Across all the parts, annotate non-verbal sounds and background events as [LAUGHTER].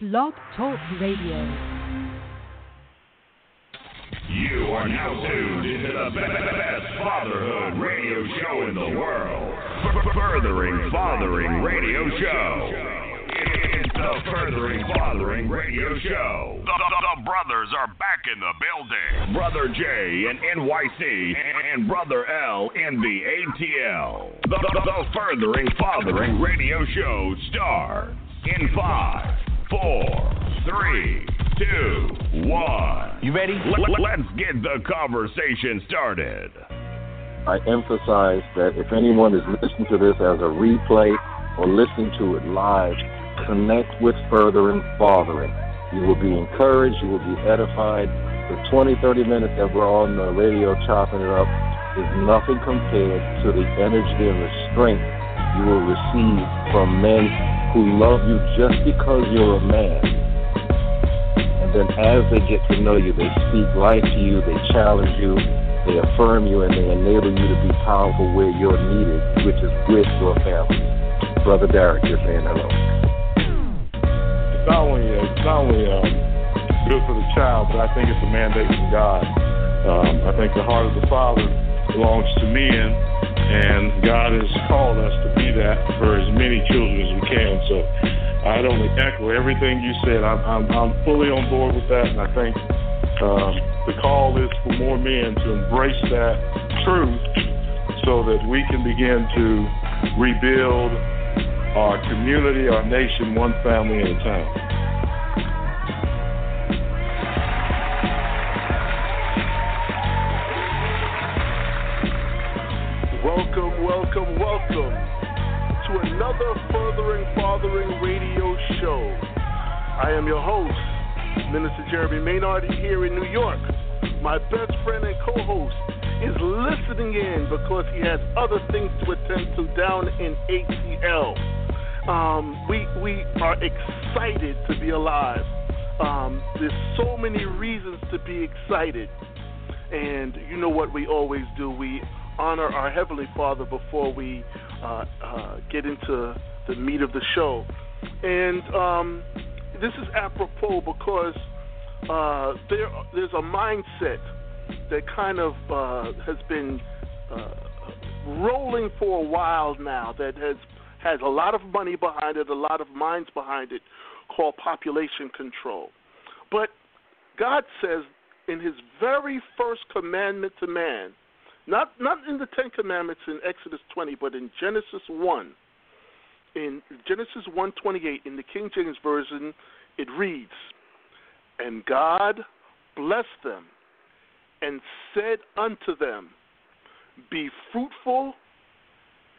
Blog Talk Radio. You are now tuned into the best fatherhood radio show in the world. Furthering Fathering Radio Show. It's the Furthering Fathering Radio Show. The, the- the brothers are back in the building. Brother J in NYC and Brother L in the ATL. The, the, the Furthering Fathering Radio Show starts in five, four, three, two, one. You ready? Let- Let's get the conversation started. I emphasize that if anyone is listening to this as a replay or listening to it live, connect with Furthering Fathering. You will be encouraged, you will be edified. The 20, 30 minutes that we're on the radio chopping it up is nothing compared to the energy and the strength you will receive from men who love you just because you're a man. And then as they get to know you, they speak life to you, they challenge you, they affirm you, and they enable you to be powerful where you're needed, which is with your family. Brother Derek, you're saying hello. it's not only it's not only um, good for the child, but I think it's a mandate from God. Um, I think the heart of the Father belongs to men, and God has called us to be that for as many children as we can. So I'd only echo everything you said. I'm, I'm, I'm fully on board with that, and I think um, the call is for more men to embrace that truth so that we can begin to rebuild our community, our nation, one family at a time. Welcome, welcome, to another Furthering Fathering radio show. I am your host, Minister Jeremy Maynard here in New York. My best friend and co host is listening in because he has other things to attend to down in ATL. Um, we, we are excited to be alive. Um, there's so many reasons to be excited. And you know what we always do? We honor our Heavenly Father before we uh, uh, get into the meat of the show. And um, this is apropos because uh, there, there's a mindset that kind of uh, has been uh, rolling for a while now that has has a lot of money behind it, a lot of minds behind it, called population control. But God says in His very first commandment to man, not not in the Ten Commandments in Exodus 20, but in Genesis 1. In Genesis 1:28 in the King James version, it reads, "And God blessed them and said unto them, Be fruitful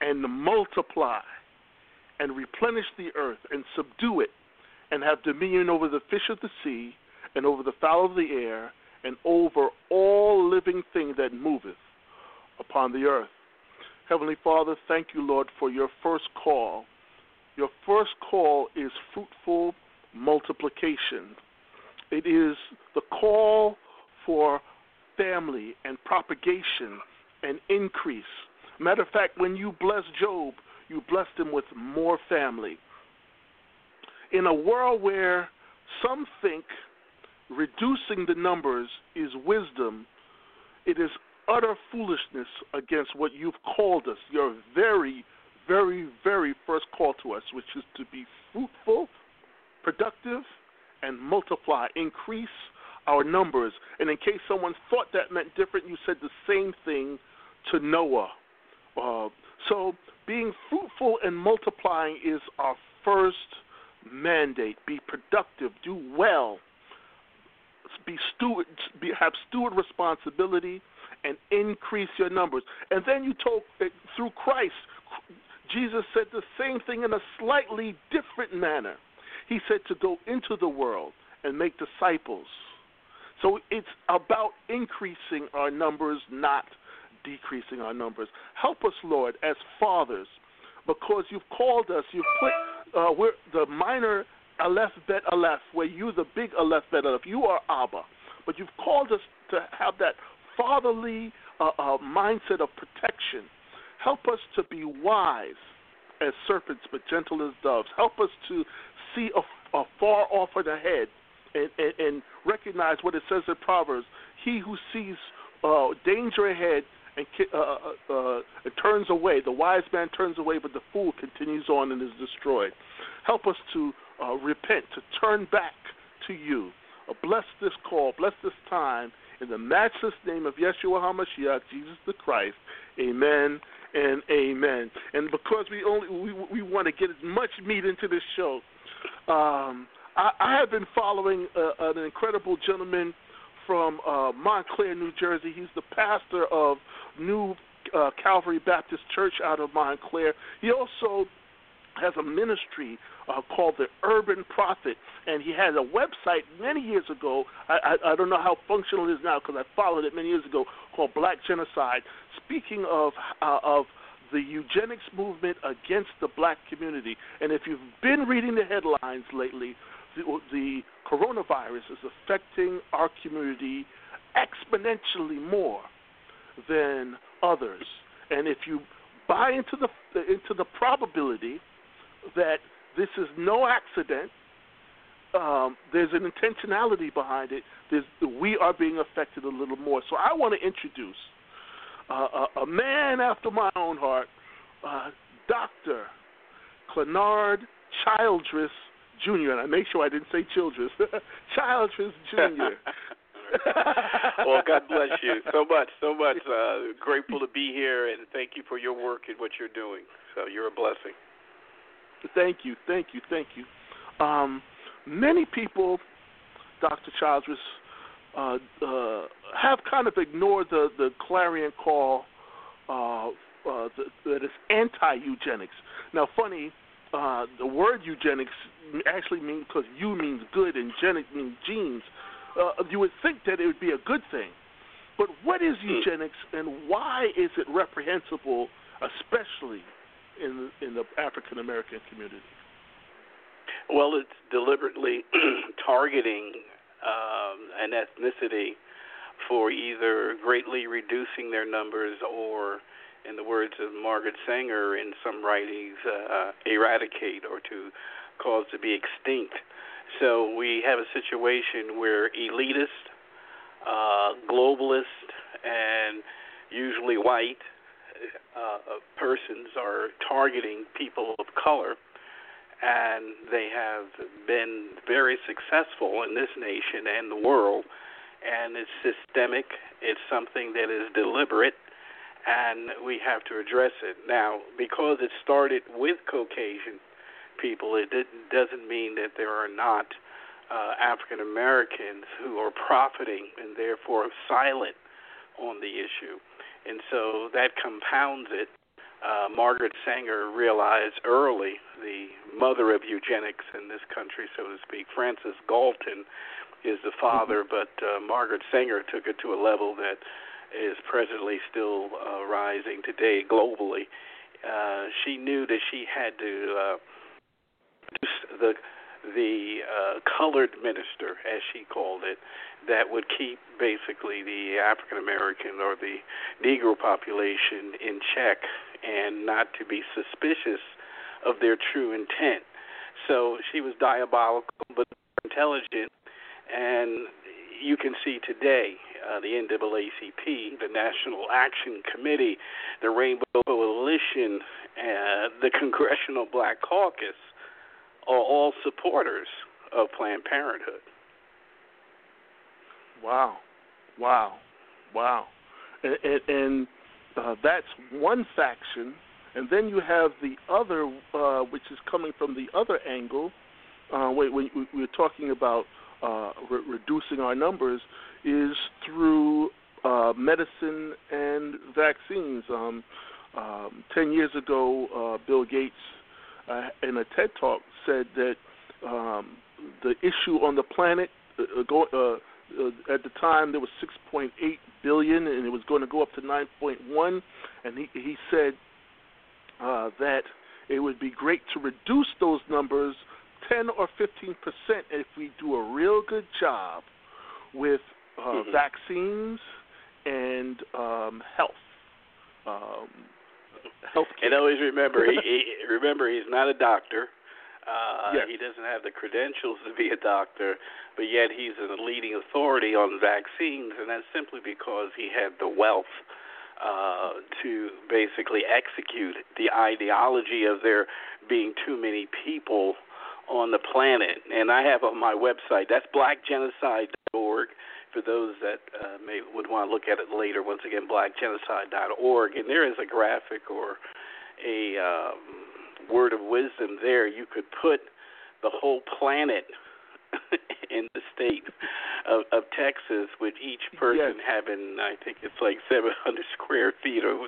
and multiply, and replenish the earth and subdue it, and have dominion over the fish of the sea, and over the fowl of the air, and over all living thing that moveth upon the earth. Heavenly Father, thank you, Lord, for your first call. Your first call is fruitful multiplication. It is the call for family and propagation and increase. Matter of fact, when you bless Job, you blessed him with more family. In a world where some think reducing the numbers is wisdom, it is utter foolishness against what you've called us, your very, very, very first call to us, which is to be fruitful, productive, and multiply, increase our numbers. And in case someone thought that meant different, you said the same thing to Noah. Uh, so being fruitful and multiplying is our first mandate. Be productive, do well, be steward, be, have steward responsibility, and increase your numbers. And then you told through Christ, Jesus said the same thing in a slightly different manner. He said to go into the world and make disciples. So it's about increasing our numbers, not decreasing our numbers. Help us, Lord, as fathers, because you've called us. You've put uh, we're the minor aleph bet aleph, where you the big aleph bet aleph. You are Abba, but you've called us to have that fatherly uh, uh, mindset of protection. Help us to be wise as serpents, but gentle as doves. Help us to see afar off on the head and, and, and recognize what it says in Proverbs. He who sees uh, danger ahead and uh, uh, uh, turns away, the wise man turns away, but the fool continues on and is destroyed. Help us to uh, repent, to turn back to you. Uh, bless this call, bless this time. In the matchless name of Yeshua HaMashiach, Jesus the Christ, amen and amen. And because we only we, we want to get as much meat into this show, um, I, I have been following uh, an incredible gentleman from uh, Montclair, New Jersey. He's the pastor of New uh, Calvary Baptist Church out of Montclair. He also has a ministry uh, called the Urban Prophet, and he had a website many years ago. I, I, I don't know how functional it is now because I followed it many years ago called Black Genocide. Speaking of uh, of the eugenics movement against the black community, and if you've been reading the headlines lately, the, the coronavirus is affecting our community exponentially more than others. And if you buy into the into the probability that this is no accident, um, there's an intentionality behind it. There's, we are being affected a little more. So I want to introduce uh, a, a, man after my own heart, uh, Dr. Clenard Childress Jr. And I make sure I didn't say Childress. [LAUGHS] Childress Jr. [LAUGHS] well, God bless you so much, so much. Uh, grateful to be here, and thank you for your work and what you're doing. So you're a blessing. Thank you, thank you, thank you. Um, many people, Dr. Childress, uh, uh, have kind of ignored the, the clarion call uh, uh, that is anti-eugenics. Now, funny, uh, the word eugenics actually means because "eu" means good and "genic" means genes. Uh, you would think that it would be a good thing, but what is hmm. eugenics and why is it reprehensible, especially in in the African American community? Well, it's deliberately [CLEARS THROAT] targeting um, an ethnicity for either greatly reducing their numbers or, in the words of Margaret Sanger in some writings, uh, eradicate or to cause to be extinct. So we have a situation where elitist, uh, globalist, and usually white uh, persons are targeting people of color, and they have been very successful in this nation and the world. And it's systemic. It's something that is deliberate, and we have to address it now. Because it started with Caucasian people, it doesn't mean that there are not uh, African Americans who are profiting and therefore silent on the issue and so that compounds it. Uh, Margaret Sanger realized early, the mother of eugenics in this country, so to speak. Francis Galton is the father, mm-hmm. but uh, Margaret Sanger took it to a level that is presently still uh, rising today globally. Uh, she knew that she had to uh, the the uh, colored minister, as she called it, that would keep basically the African American or the Negro population in check and not to be suspicious of their true intent. So she was diabolical but intelligent, and you can see today uh, the NAACP, the National Action Committee, the Rainbow Coalition, uh, the Congressional Black Caucus are all supporters of Planned Parenthood. Wow, wow, wow, and, and, uh, that's one faction, and then you have the other, uh, which is coming from the other angle. Uh, when, when we're talking about uh, re- reducing our numbers, is through uh, medicine and vaccines. Um, um, Ten years ago, uh, Bill Gates, in a TED talk, said that um, the issue on the planet uh, go, uh, uh, at the time there was 6.8 billion, and it was going to go up to 9.1. And he he said uh, that it would be great to reduce those numbers 10 or 15 percent if we do a real good job with uh, mm-hmm. vaccines and um, health. Um. And always remember, he, he, remember he's not a doctor. Uh, yes. He doesn't have the credentials to be a doctor, but yet he's a leading authority on vaccines, and that's simply because he had the wealth uh, to basically execute the ideology of there being too many people on the planet. And I have on my website, that's blackgenocide.org for those that uh, may would want to look at it later. Once again, blackgenocide.org, and there is a graphic or a um, word of wisdom there. You could put the whole planet [LAUGHS] in the state of, of Texas, with each person Yes. having, I think it's like 700 [LAUGHS] square feet. Or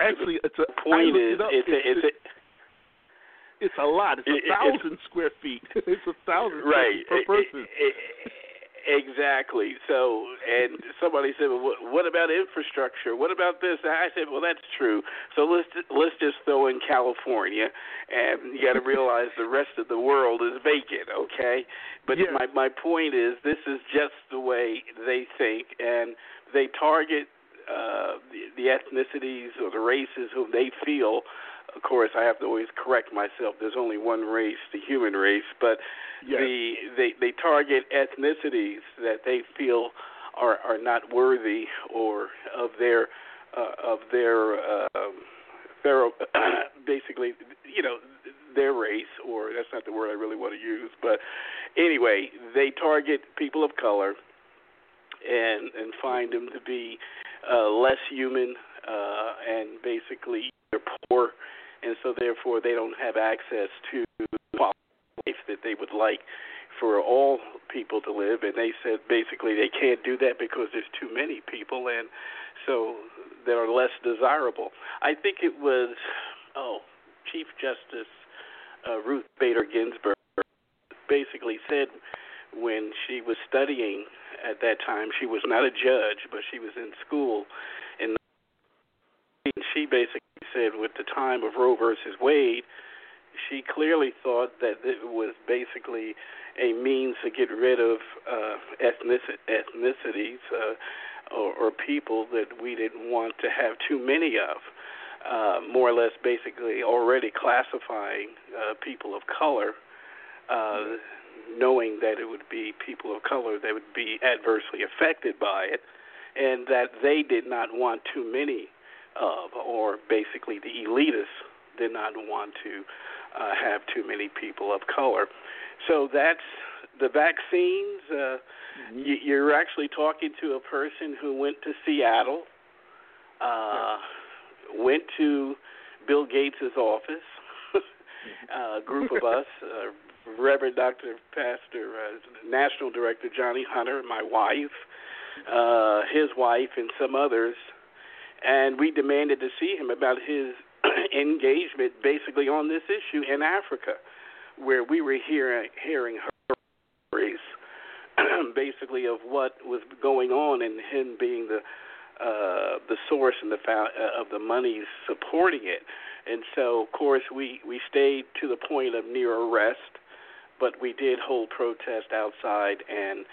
Actually, it's a the point is, it up. it's a, it's a, it's a lot. It's a it- it- it's- thousand square feet. [LAUGHS] it's a thousand square right feet per person. e- exactly. So and somebody said well what, what about infrastructure? What about this? I said well that's true. So let's let's just throw in california and you got to realize the rest of the world is vacant okay? But Yes. my my point is this is just the way they think and they target uh the, the ethnicities or the races whom they feel of course i have to always correct myself there's only one race the human race but Yes. the they they target ethnicities that they feel are are not worthy or of their uh, of their um, their [COUGHS] basically you know their race or that's not the word I really want to use but anyway they target people of color and and find them to be uh, less human uh, and basically they're poor and so therefore they don't have access to life that they would like for all people to live and they said basically they can't do that because there's too many people and so they're less desirable. I think it was oh Chief Justice uh, Ruth Bader Ginsburg basically said when she was studying at that time she was not a judge but she was in school and she basically said with the time of Roe versus Wade she clearly thought that it was basically a means to get rid of uh, ethnic, ethnicities uh, or, or people that we didn't want to have too many of. Uh, more or less, basically, already classifying uh, people of color, uh, knowing that it would be people of color that would be adversely affected by it, and that they did not want too many of, or basically the elitists did not want to uh, have too many people of color. So that's the vaccines. Uh, you, you're actually talking to a person who went to Seattle, uh, went to Bill Gates' office, [LAUGHS] a group of us, uh, Reverend Dr. Pastor, uh, National Director Johnny Hunter, my wife, uh, his wife, and some others, and we demanded to see him about his [CLEARS THROAT] engagement basically on this issue in Africa, where we were hearing hearing stories [CLEARS THROAT] basically of what was going on and him being the uh, the source and the uh, of the money supporting it. And so, of course, we we stayed to the point of near arrest, but we did hold protest outside and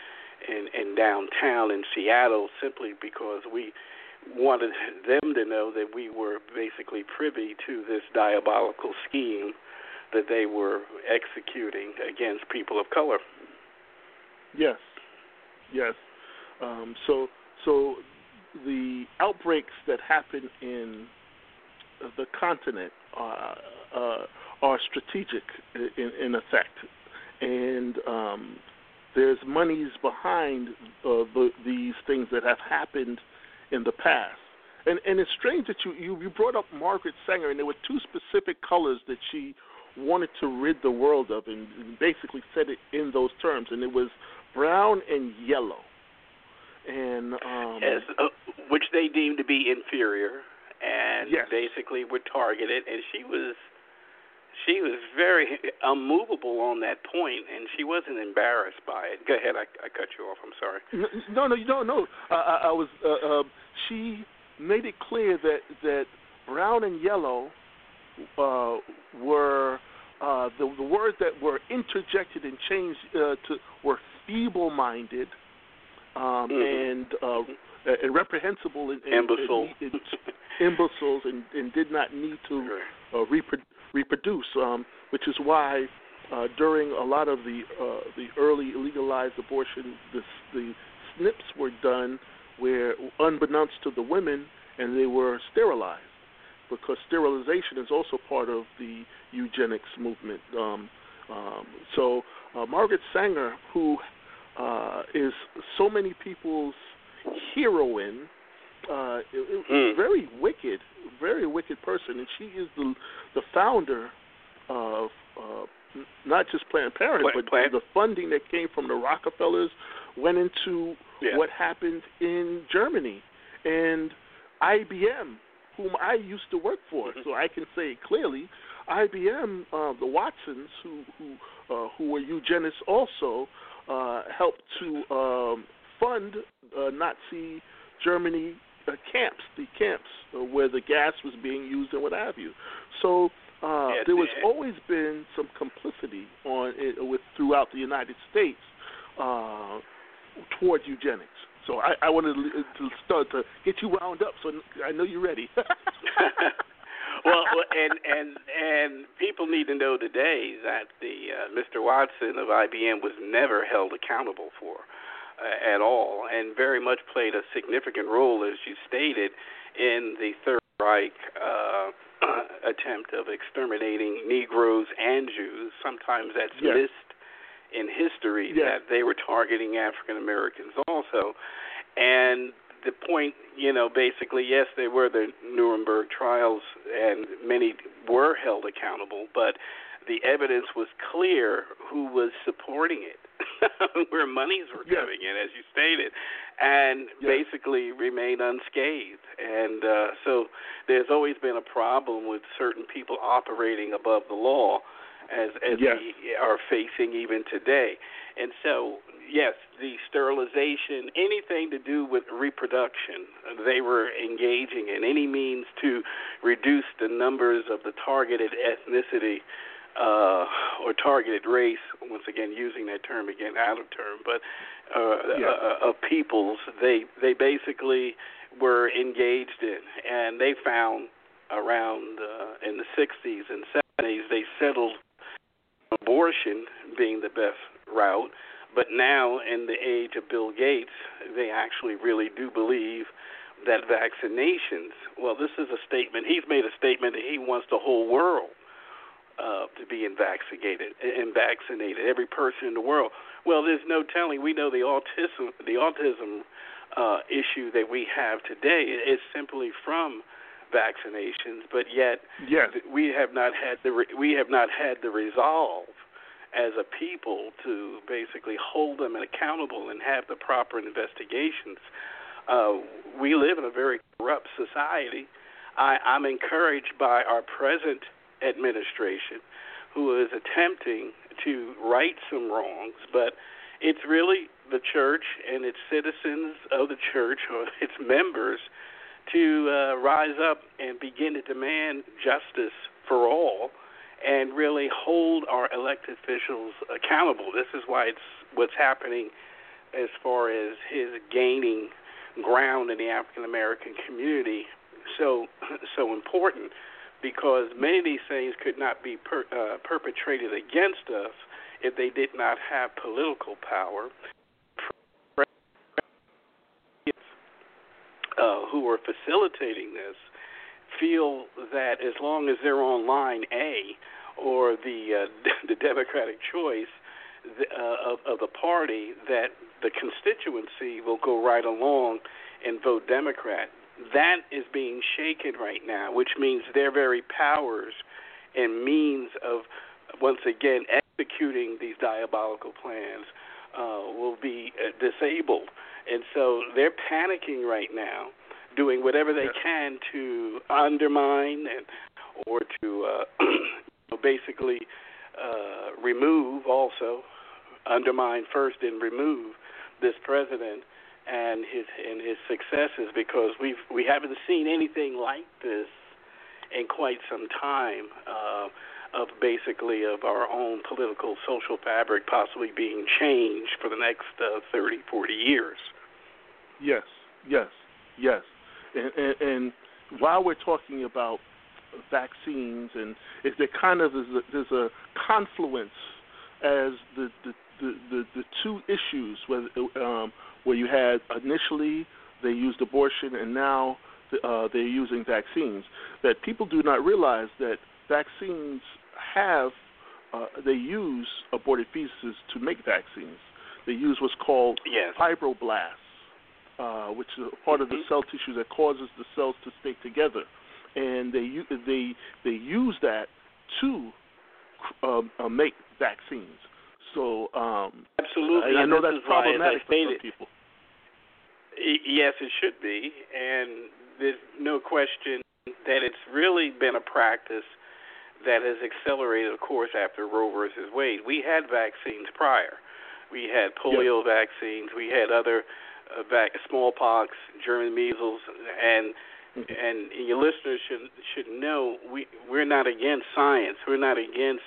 and, and downtown in Seattle simply because we wanted them to know that we were basically privy to this diabolical scheme that they were executing against people of color. Yes, yes. Um, so, so the outbreaks that happen in the continent are, uh, are strategic in, in effect, and um, there's monies behind uh, the, these things that have happened in the past. And and it's strange that you, you you brought up Margaret Sanger, and there were two specific colors that she wanted to rid the world of, and basically said it in those terms, and it was brown and yellow. And um, As, uh, which they deemed to be inferior, and Yes. basically were targeted. And she was she was very [LAUGHS] unmovable on that point, and she wasn't embarrassed by it. Go ahead, I, I cut you off. I'm sorry. No, no, no, no. Uh, I, I was. Uh, uh, she made it clear that that brown and yellow uh, were uh, the the words that were interjected and changed uh, to were feeble-minded um, Mhm. and uh, and reprehensible and, and, Imbecile. and, and imbeciles and, and did not need to [LAUGHS] uh, repro- reproduce, um, which is why uh, during a lot of the uh, the early legalized abortion, the, the SNPs were done where, unbeknownst to the women, and they were sterilized because sterilization is also part of the eugenics movement. Um, um, so uh, Margaret Sanger, who uh, is so many people's heroine, uh, it, mm. very wicked, very wicked person, and she is the the founder of uh, not just Planned Parenthood, but Planned. the funding that came from the Rockefellers went into yeah. what happened in Germany, and IBM, whom I used to work for, Mm-hmm. so I can say it clearly. IBM, uh, the Watsons, who who uh, who were eugenists, also uh, helped to um, fund uh, Nazi Germany uh, camps, the camps uh, where the gas was being used and what have you. So uh, Yeah, there was the- always been some complicity on it with throughout the United States uh, toward eugenics. So I, I wanted to, to start to get you wound up. So I know you're ready. [LAUGHS] well, well, and and and people need to know today that the uh, Mr. Watson of IBM was never held accountable for uh, at all, and very much played a significant role, as you stated, in the Third Reich uh, [CLEARS THROAT] attempt of exterminating Negroes and Jews. Sometimes that's Yes. missed in history Yes. that they were targeting African Americans also, and the point, you know, basically, yes, they were the Nuremberg trials, and many were held accountable, but the evidence was clear who was supporting it, [LAUGHS] where monies were Yes. coming in, as you stated, and Yes. basically remained unscathed. And uh, so there's always been a problem with certain people operating above the law, as as Yes. we are facing even today. And so, yes, the sterilization, anything to do with reproduction, they were engaging in any means to reduce the numbers of the targeted ethnicity uh, or targeted race. Once again, using that term again out of term, but uh, Yeah. uh, of peoples, they they basically were engaged in, and they found around uh, in the 60s and 70s they settled abortion being the best route. But now, in the age of Bill Gates, they actually really do believe that vaccinations. Well, this is a statement. He's made a statement that he wants the whole world uh, to be vaccinated and vaccinated. Every person in the world. Well, there's no telling. We know the autism, the autism uh, issue that we have today is simply from vaccinations, but yet yes. we have not had the re- we have not had the resolve as a people to basically hold them accountable and have the proper investigations. Uh, we live in a very corrupt society. I, I'm encouraged by our present administration, who is attempting to right some wrongs, but it's really the church and its citizens of the church or [LAUGHS] its members to uh, rise up and begin to demand justice for all and really hold our elected officials accountable. This is why it's what's happening as far as his gaining ground in the African American community so [LAUGHS] so important because many of these things could not be per, uh, perpetrated against us if they did not have political power. Uh, who are facilitating this feel that as long as they're on line A or the uh, [LAUGHS] the Democratic choice the, uh, of, of the party, that the constituency will go right along and vote Democrat. That is being shaken right now, which means their very powers and means of once again executing these diabolical plans uh, will be uh, disabled. And so they're panicking right now, doing whatever they can to undermine and or to uh, [CLEARS THROAT] basically uh, remove, also undermine first and remove this president and his and his successes because we've we haven't seen anything like this in quite some time. Uh, of basically of our own political social fabric possibly being changed for the next uh, 30, 40 years. Yes, yes, yes. And, and, and while we're talking about vaccines, and if there kind of is a, there's a confluence as the the, the, the, the two issues where um, where you had initially they used abortion and now uh, they're using vaccines. That people do not realize that vaccines have uh, they use aborted fetuses to make vaccines. They use what's called yes. fibroblasts, uh, which is a part of the Mm-hmm. cell tissue that causes the cells to stay together, and they they they use that to um, uh, make vaccines. So um, Absolutely. I, know that's is why, as I problematic for some people. Yes, it should be, and there's no question that it's really been a practice that has accelerated, of course, after Roe versus Wade. We had vaccines prior. We had polio vaccines. We had other uh, vac- smallpox, German measles, and Mhm. and your listeners should should know we we're not against science. We're not against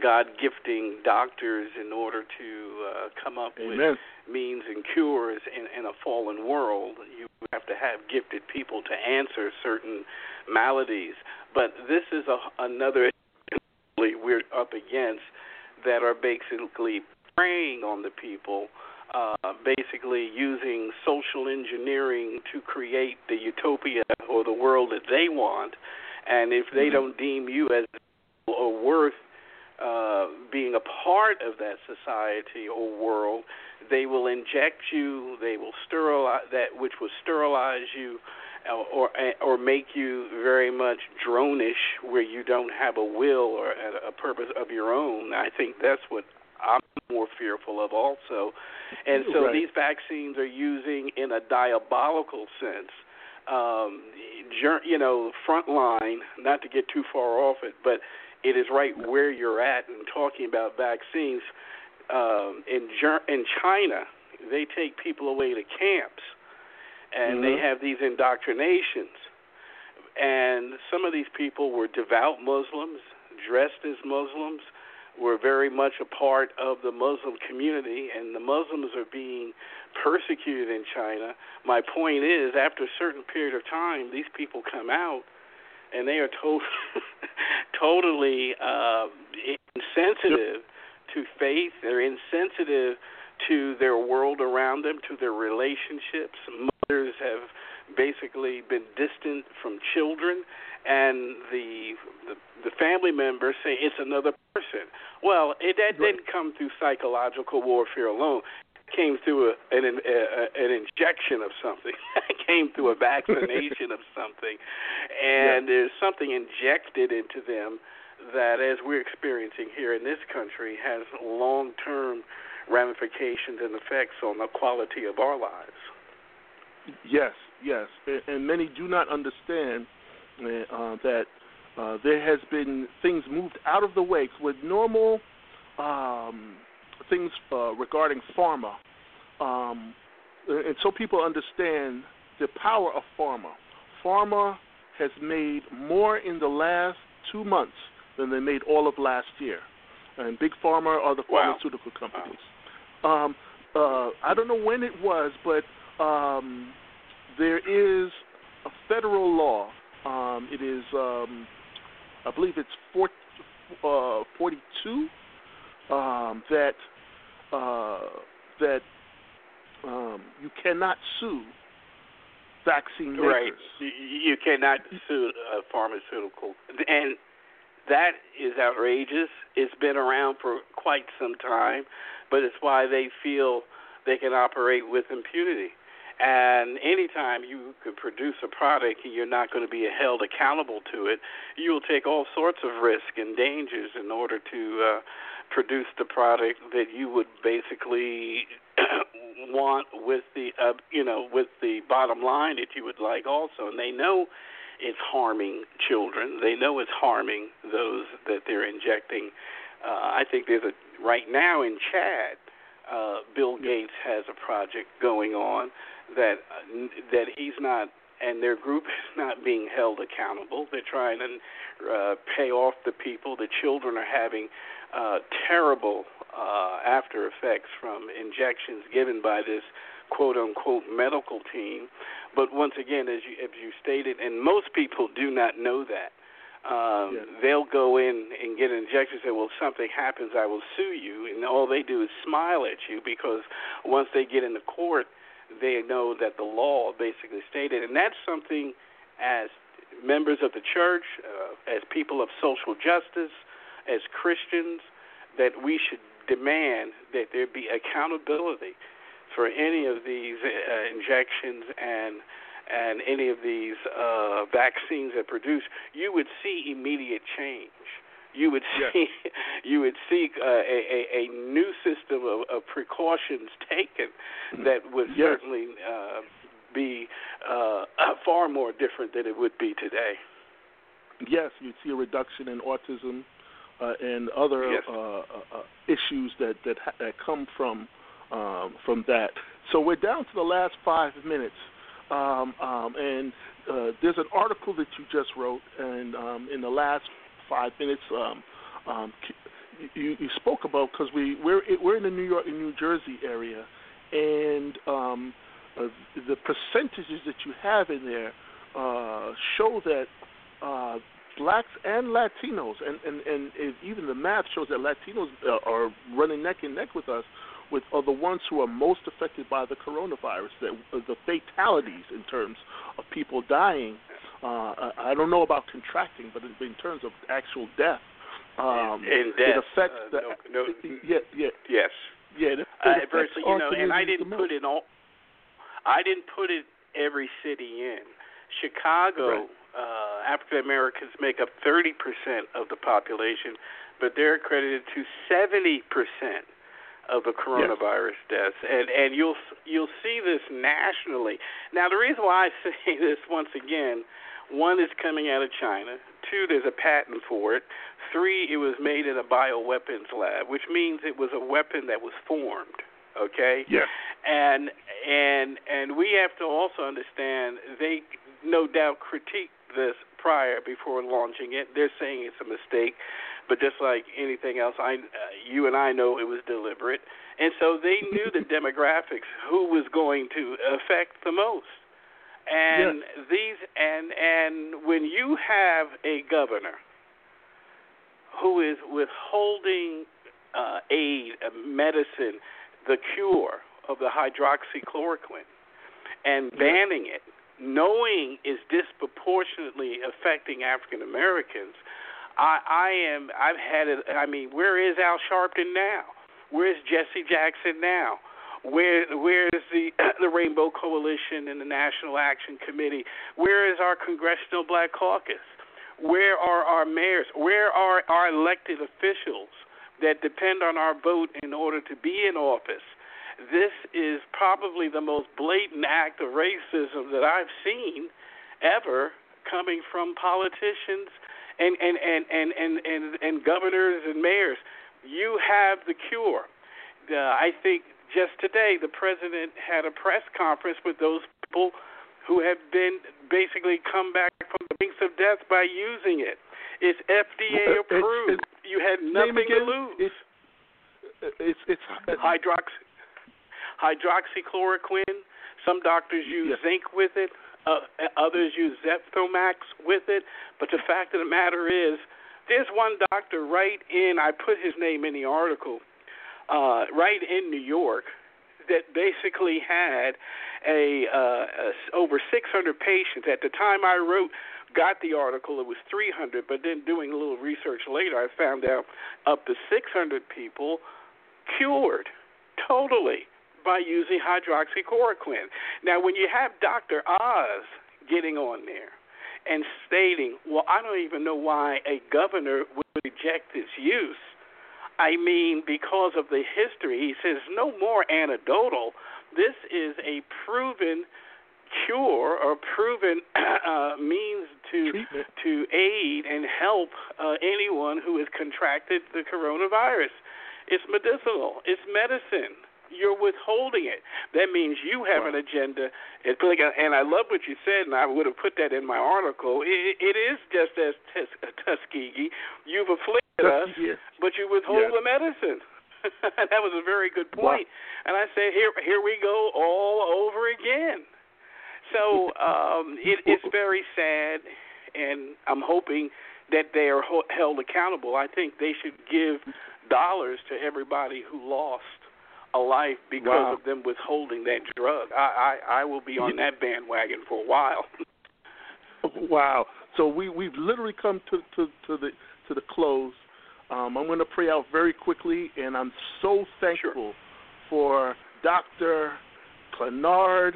God gifting doctors in order to uh, come up with means and cures in, in a fallen world. You have to have gifted people to answer certain maladies. But this is a, another we're up against that are basically preying on the people, uh, basically using social engineering to create the utopia or the world that they want. And if they don't deem you as or worth uh, being a part of that society or world, they will inject you. They will sterilize that which will sterilize you, or or, or make you very much dronish, where you don't have a will or a, a purpose of your own. I think that's what I'm more fearful of, also. And so Right. these vaccines are using in a diabolical sense. Um, you know, front line. Not to get too far off it, but it is right where you're at and talking about vaccines. Um, in Ger- in China, they take people away to camps, and they Mhm. have these indoctrinations. And some of these people were devout Muslims, dressed as Muslims, were very much a part of the Muslim community, and the Muslims are being persecuted in China. My point is, after a certain period of time, these people come out and they are to- [LAUGHS] totally uh, insensitive to faith. They're insensitive to their world around them, to their relationships. Mothers have basically been distant from children, and the the, the family members say it's another person. Well, it, that Right. didn't come through psychological warfare alone. Came through a, an an, a, an injection of something. [LAUGHS] came through a vaccination of something, and there's something injected into them that, as we're experiencing here in this country, has long-term ramifications and effects on the quality of our lives. Yes, yes, and, and many do not understand uh, that uh, there has been things moved out of the way with normal um, things uh, regarding pharma, um, and so people understand the power of pharma. Pharma has made more in the last two months than they made all of last year, and big pharma are the Wow. pharmaceutical companies. Um, uh, I don't know when it was, but um, there is a federal law. Um, it is, um, I believe it's four, uh, 42 um, that uh, that um, you cannot sue vaccine makers. Right. You, cannot sue a pharmaceutical, and that is outrageous. It's been around for quite some time, but it's why they feel they can operate with impunity. And anytime you could produce a product and you're not going to be held accountable to it, you will take all sorts of risk and dangers in order to uh, produce the product that you would basically [CLEARS THROAT] want with the uh, you know with the bottom line that you would like also. And they know it's harming children. They know it's harming those that they're injecting. Uh, I think there's a right now in Chad. Uh, Bill Gates has a project going on that uh, that he's not and their group [LAUGHS] is not being held accountable. They're trying to uh, pay off the people. The children are having uh, terrible uh, after effects from injections given by this quote unquote medical team. But once again, as you, as you stated, and most people do not know that. um, Yeah. they'll go in and get an injection and say, well, something happens, I will sue you. And all they do is smile at you because once they get into court, they know that the law basically stated. And that's something as members of the church, uh, as people of social justice, as Christians, that we should demand that there be accountability for any of these uh, injections and and any of these uh, vaccines that produce, you would see immediate change. You would Yes. see, [LAUGHS] you would see uh, a, a, a new system of, of precautions taken that would Yes. certainly uh, be uh, far more different than it would be today. yes, you'd see a reduction in autism uh, and other Yes. uh, uh, uh, issues that that ha- that come from um, from that. So we're down to the last five minutes, um, um, and uh, there's an article that you just wrote, and um, in the last five minutes, um, um, you, you spoke about because we we're we're in the New York and New Jersey area, and um, uh, the percentages that you have in there uh, show that uh, blacks and Latinos, and, and, and if even the math shows that Latinos uh, are running neck and neck with us, with are the ones who are most affected by the coronavirus. That uh, the fatalities in terms of people dying. Uh, I don't know about contracting, but in, in terms of actual death, um, In it death, affects uh, the no- [LAUGHS] no- yeah yeah Yes. yeah. It, it uh, you know, and I didn't put it all. I didn't put it every city in. Chicago, Right. Uh, African Americans make up 30% of the population, but they're accredited to 70% of the coronavirus deaths, and and you'll you'll see this nationally. Now, the reason why I [LAUGHS] say this once again, one is coming out of China. Two, there's a patent for it. Three, it was made in a bioweapons lab, which means it was a weapon that was formed. Okay. Yes. And and and we have to also understand they no doubt critique this prior before launching it. They're saying it's a mistake, but just like anything else, I uh, you and I know it was deliberate. And so they knew the [LAUGHS] demographics, who was going to affect the most. And these and and when you have a governor who is withholding uh, aid, uh, medicine, the cure of the hydroxychloroquine, and banning it, knowing is disproportionately affecting African Americans, I, I am. I've had it. I mean, where is Al Sharpton now? Where's Jesse Jackson now? Where where is the [CLEARS THROAT] the Rainbow Coalition and the National Action Committee? Where is our Congressional Black Caucus? Where are our mayors? Where are our elected officials that depend on our vote in order to be in office? This is probably the most blatant act of racism that I've seen ever coming from politicians and and and and and and, and governors and mayors. You have the cure. Uh, I think just today the president had a press conference with those people who have been basically come back from the brink of death by using it. It's FDA approved. it's- you had nothing to lose. It's it's it's Hydrox hydroxychloroquine. Some doctors use Yes. zinc with it. Uh, others use Zithromax with it. But the fact of the matter is, there's one doctor right in. I put his name in the article. Uh, right in New York, that basically had a, uh, a over 600 patients. At the time I wrote, got the article, it was 300. But then doing a little research later, I found out up to 600 people cured totally by using hydroxychloroquine. Now, when you have Dr. Oz getting on there and stating, well, I don't even know why a governor would reject its use. I mean, because of the history, he says no more anecdotal. This is a proven cure or proven [CLEARS THROAT] uh, means to Treatment. to aid and help uh, anyone who has contracted the coronavirus. It's medicinal. It's medicine. You're withholding it. That means you have an agenda. And I love what you said, and I would have put that in my article. It, it is just as tus- Tuskegee. You've afflicted us, Yes. but you withhold Yes. the medicine. [LAUGHS] that was a very good Wow. And I said, here, here we go all over again. So [LAUGHS] um, it, it's very sad, and I'm hoping that they are ho- held accountable. I think they should give dollars to everybody who lost a life because wow. of them withholding that drug. I, I I will be on that bandwagon for a while. [LAUGHS] wow. So we we've literally come to to, to the to the close. Um, I'm going to pray out very quickly, and I'm so thankful sure. for Dr. Clenard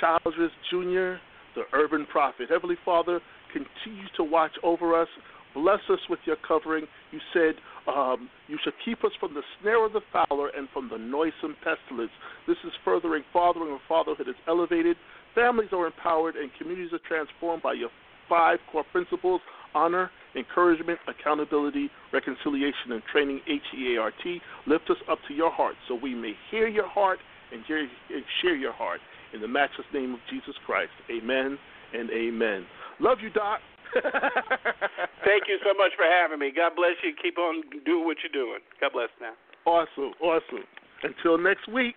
Childress Jr., the urban prophet. Heavenly Father, continue to watch over us. Bless us with your covering. You said um, you should keep us from the snare of the fowler and from the noisome pestilence. This is furthering fathering, and fatherhood is elevated. Families are empowered, and communities are transformed by your five core principles honor, encouragement, accountability, reconciliation, and training, H E A R T. Lift us up to your heart so we may hear your heart and, hear, and share your heart. In the matchless name of Jesus Christ. Amen and amen. Love you, Doc. [LAUGHS] Thank you so much for having me. God bless you. Keep on doing what you're doing. God bless now. Awesome, awesome. Until next week.